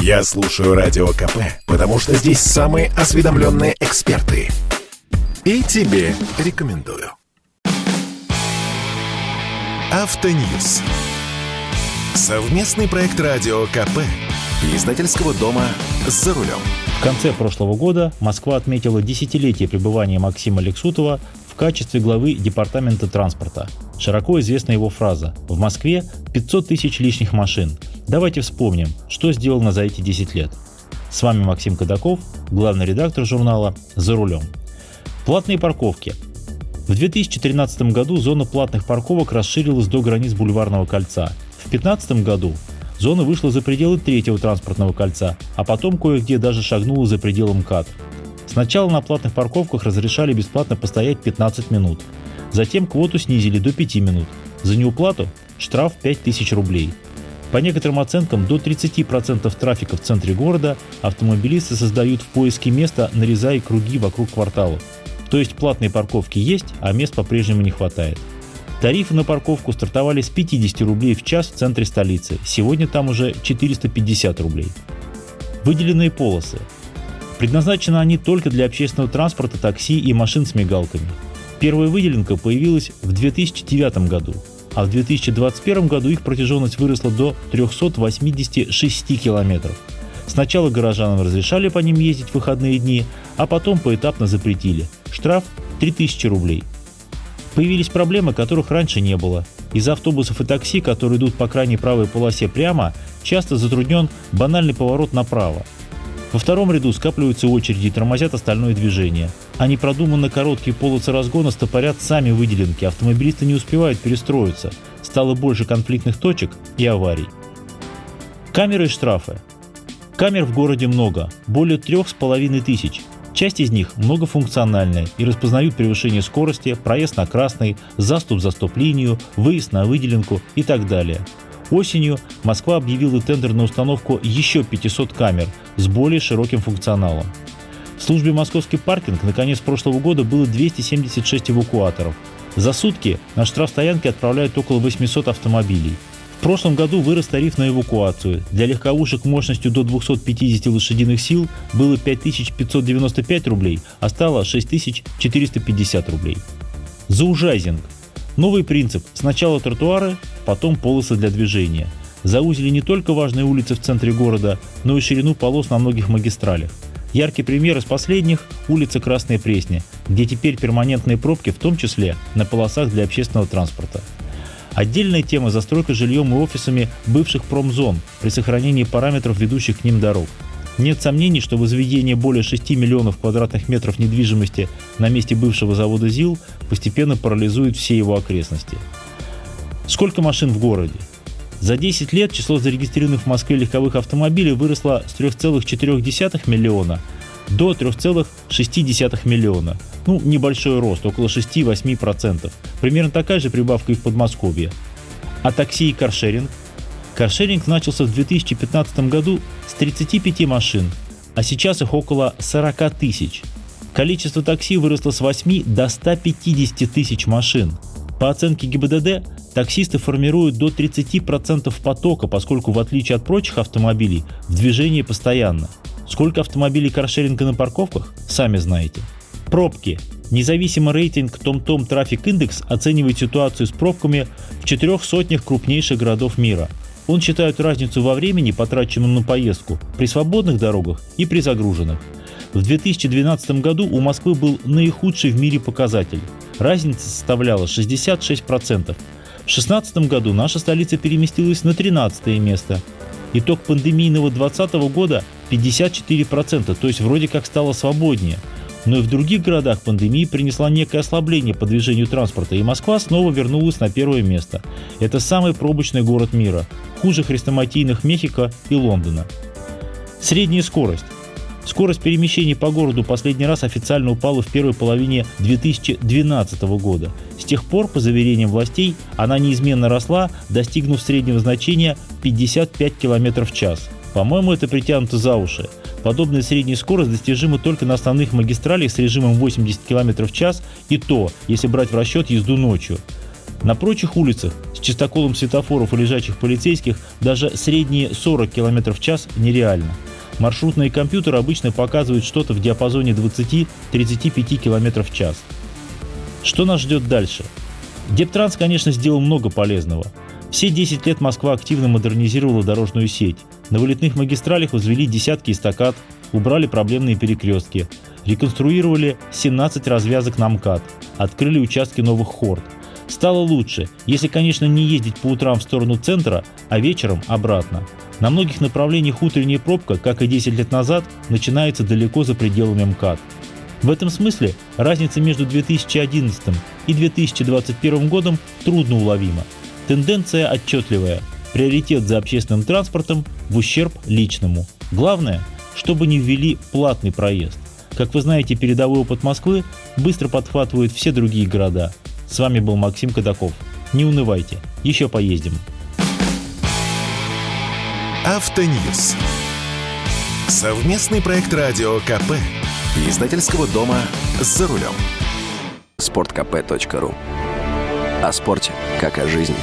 Я слушаю Радио КП, потому что здесь самые осведомленные эксперты. И тебе рекомендую. Автоньюз. Совместный проект Радио КП. Издательского дома «За рулем». В конце прошлого года Москва отметила десятилетие пребывания Максима Лексутова в качестве главы Департамента транспорта. Широко известна его фраза «В Москве 500 тысяч лишних машин». Давайте вспомним, что сделано за эти 10 лет. С вами Максим Кадаков, главный редактор журнала «За рулем». Платные парковки. В 2013 году зона платных парковок расширилась до границ Бульварного кольца. В 2015 году Зона вышла за пределы третьего транспортного кольца, а потом кое-где даже шагнула за пределы МКАД. Сначала на платных парковках разрешали бесплатно постоять 15 минут. Затем квоту снизили до 5 минут. За неуплату штраф 5000 рублей. По некоторым оценкам, до 30% трафика в центре города автомобилисты создают в поиске места, нарезая круги вокруг кварталов. То есть платные парковки есть, а мест по-прежнему не хватает. Тарифы на парковку стартовали с 50 рублей в час в центре столицы. Сегодня там уже 450 рублей. Выделенные полосы. Предназначены они только для общественного транспорта, такси и машин с мигалками. Первая выделенка появилась в 2009 году, а в 2021 году их протяженность выросла до 386 километров. Сначала горожанам разрешали по ним ездить в выходные дни, а потом поэтапно запретили. Штраф 3000 рублей – Появились проблемы, которых раньше не было. Из автобусов и такси, которые идут по крайней правой полосе прямо, часто затруднен банальный поворот направо. Во втором ряду скапливаются очереди и тормозят остальное движение. А непродуманно короткие полосы разгона стопорят сами выделенки, автомобилисты не успевают перестроиться. Стало больше конфликтных точек и аварий. Камеры и штрафы. Камер в городе много, более трех с половиной тысяч. Часть из них многофункциональная и распознают превышение скорости, проезд на красный, заступ за стоп-линию, выезд на выделенку и так далее. Осенью Москва объявила тендер на установку еще 500 камер с более широким функционалом. В службе «Московский паркинг» на конец прошлого года было 276 эвакуаторов. За сутки на штрафстоянки отправляют около 800 автомобилей – в прошлом году вырос тариф на эвакуацию. Для легковушек мощностью до 250 лошадиных сил было 5595 рублей, а стало 6450 рублей. Заужайзинг. Новый принцип. Сначала тротуары, потом полосы для движения. Заузили не только важные улицы в центре города, но и ширину полос на многих магистралях. Яркий пример из последних – улица Красная Пресня, где теперь перманентные пробки, в том числе на полосах для общественного транспорта. Отдельная тема – застройка жильем и офисами бывших промзон при сохранении параметров ведущих к ним дорог. Нет сомнений, что возведение более 6 миллионов квадратных метров недвижимости на месте бывшего завода ЗИЛ постепенно парализует все его окрестности. Сколько машин в городе? За 10 лет число зарегистрированных в Москве легковых автомобилей выросло с 3,4 миллиона до 3,6 миллиона. Ну, небольшой рост, около 6-8%. Примерно такая же прибавка и в Подмосковье. А такси и каршеринг? Каршеринг начался в 2015 году с 35 машин, а сейчас их около 40 тысяч. Количество такси выросло с 8 до 150 тысяч машин. По оценке ГИБДД, таксисты формируют до 30% потока, поскольку в отличие от прочих автомобилей, в движении постоянно – Сколько автомобилей каршеринга на парковках, сами знаете. Пробки. Независимый рейтинг TomTom Traffic Index оценивает ситуацию с пробками в четырех сотнях крупнейших городов мира. Он считает разницу во времени, потраченном на поездку, при свободных дорогах и при загруженных. В 2012 году у Москвы был наихудший в мире показатель. Разница составляла 66%. В 2016 году наша столица переместилась на 13 место. Итог пандемийного 2020 года 54%, то есть вроде как стало свободнее. Но и в других городах пандемия принесла некое ослабление по движению транспорта, и Москва снова вернулась на первое место. Это самый пробочный город мира, хуже хрестоматийных Мехико и Лондона. Средняя скорость. Скорость перемещений по городу последний раз официально упала в первой половине 2012 года. С тех пор, по заверениям властей, она неизменно росла, достигнув среднего значения 55 км в час – по-моему, это притянуто за уши. Подобная средняя скорость достижима только на основных магистралях с режимом 80 км в час и то, если брать в расчет езду ночью. На прочих улицах с чистоколом светофоров и лежачих полицейских даже средние 40 км в час нереально. Маршрутные компьютеры обычно показывают что-то в диапазоне 20-35 км в час. Что нас ждет дальше? Дептранс, конечно, сделал много полезного. Все 10 лет Москва активно модернизировала дорожную сеть. На вылетных магистралях возвели десятки эстакад, убрали проблемные перекрестки, реконструировали 17 развязок на МКАД, открыли участки новых хорд. Стало лучше, если, конечно, не ездить по утрам в сторону центра, а вечером обратно. На многих направлениях утренняя пробка, как и 10 лет назад, начинается далеко за пределами МКАД. В этом смысле разница между 2011 и 2021 годом трудно уловима. Тенденция отчетливая. Приоритет за общественным транспортом в ущерб личному. Главное, чтобы не ввели платный проезд. Как вы знаете, передовой опыт Москвы быстро подхватывают все другие города. С вами был Максим Кадаков. Не унывайте, еще поездим. Автоньюз. Совместный проект радио КП. Издательского дома «За рулем». Спорткп.ру О спорте, как о жизни.